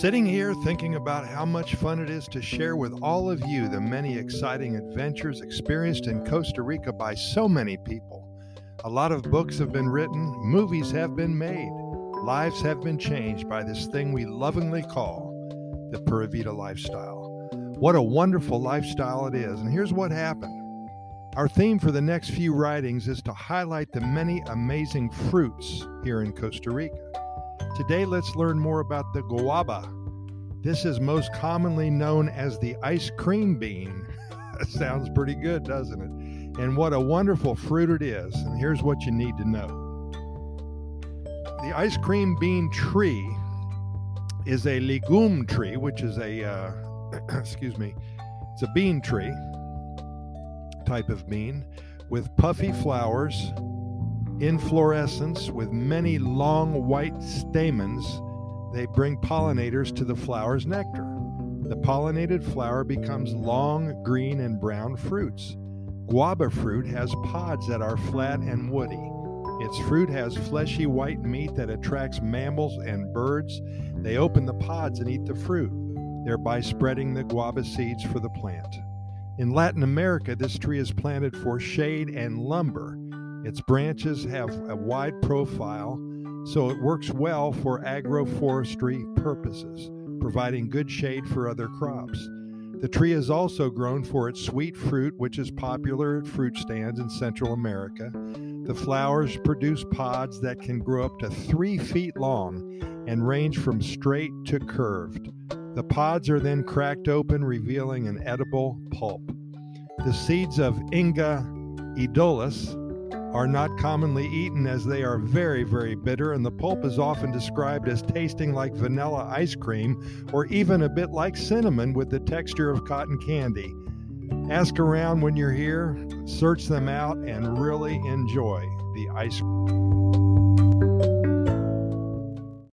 Sitting here thinking about how much fun it is to share with all of you the many exciting adventures experienced in Costa Rica by so many people. A lot of books have been written, movies have been made, lives have been changed by this thing we lovingly call the Pura Vida lifestyle. What a wonderful lifestyle it is, and here's what happened. Our theme for the next few writings is to highlight the many amazing fruits here in Costa Rica. Today, let's learn more about the guaba. This is most commonly known as the ice cream bean. Sounds pretty good, doesn't it? And what a wonderful fruit it is. And here's what you need to know the ice cream bean tree is a legume tree, which is a, uh, excuse me, it's a bean tree type of bean with puffy flowers inflorescence with many long white stamens, they bring pollinators to the flower's nectar. The pollinated flower becomes long green and brown fruits. Guaba fruit has pods that are flat and woody. Its fruit has fleshy white meat that attracts mammals and birds. They open the pods and eat the fruit, thereby spreading the guaba seeds for the plant. In Latin America, this tree is planted for shade and lumber. Its branches have a wide profile, so it works well for agroforestry purposes, providing good shade for other crops. The tree is also grown for its sweet fruit, which is popular at fruit stands in Central America. The flowers produce pods that can grow up to three feet long and range from straight to curved. The pods are then cracked open, revealing an edible pulp. The seeds of Inga edulis are not commonly eaten as they are very, very bitter, and the pulp is often described as tasting like vanilla ice cream or even a bit like cinnamon with the texture of cotton candy. Ask around when you're here, search them out, and really enjoy the ice cream.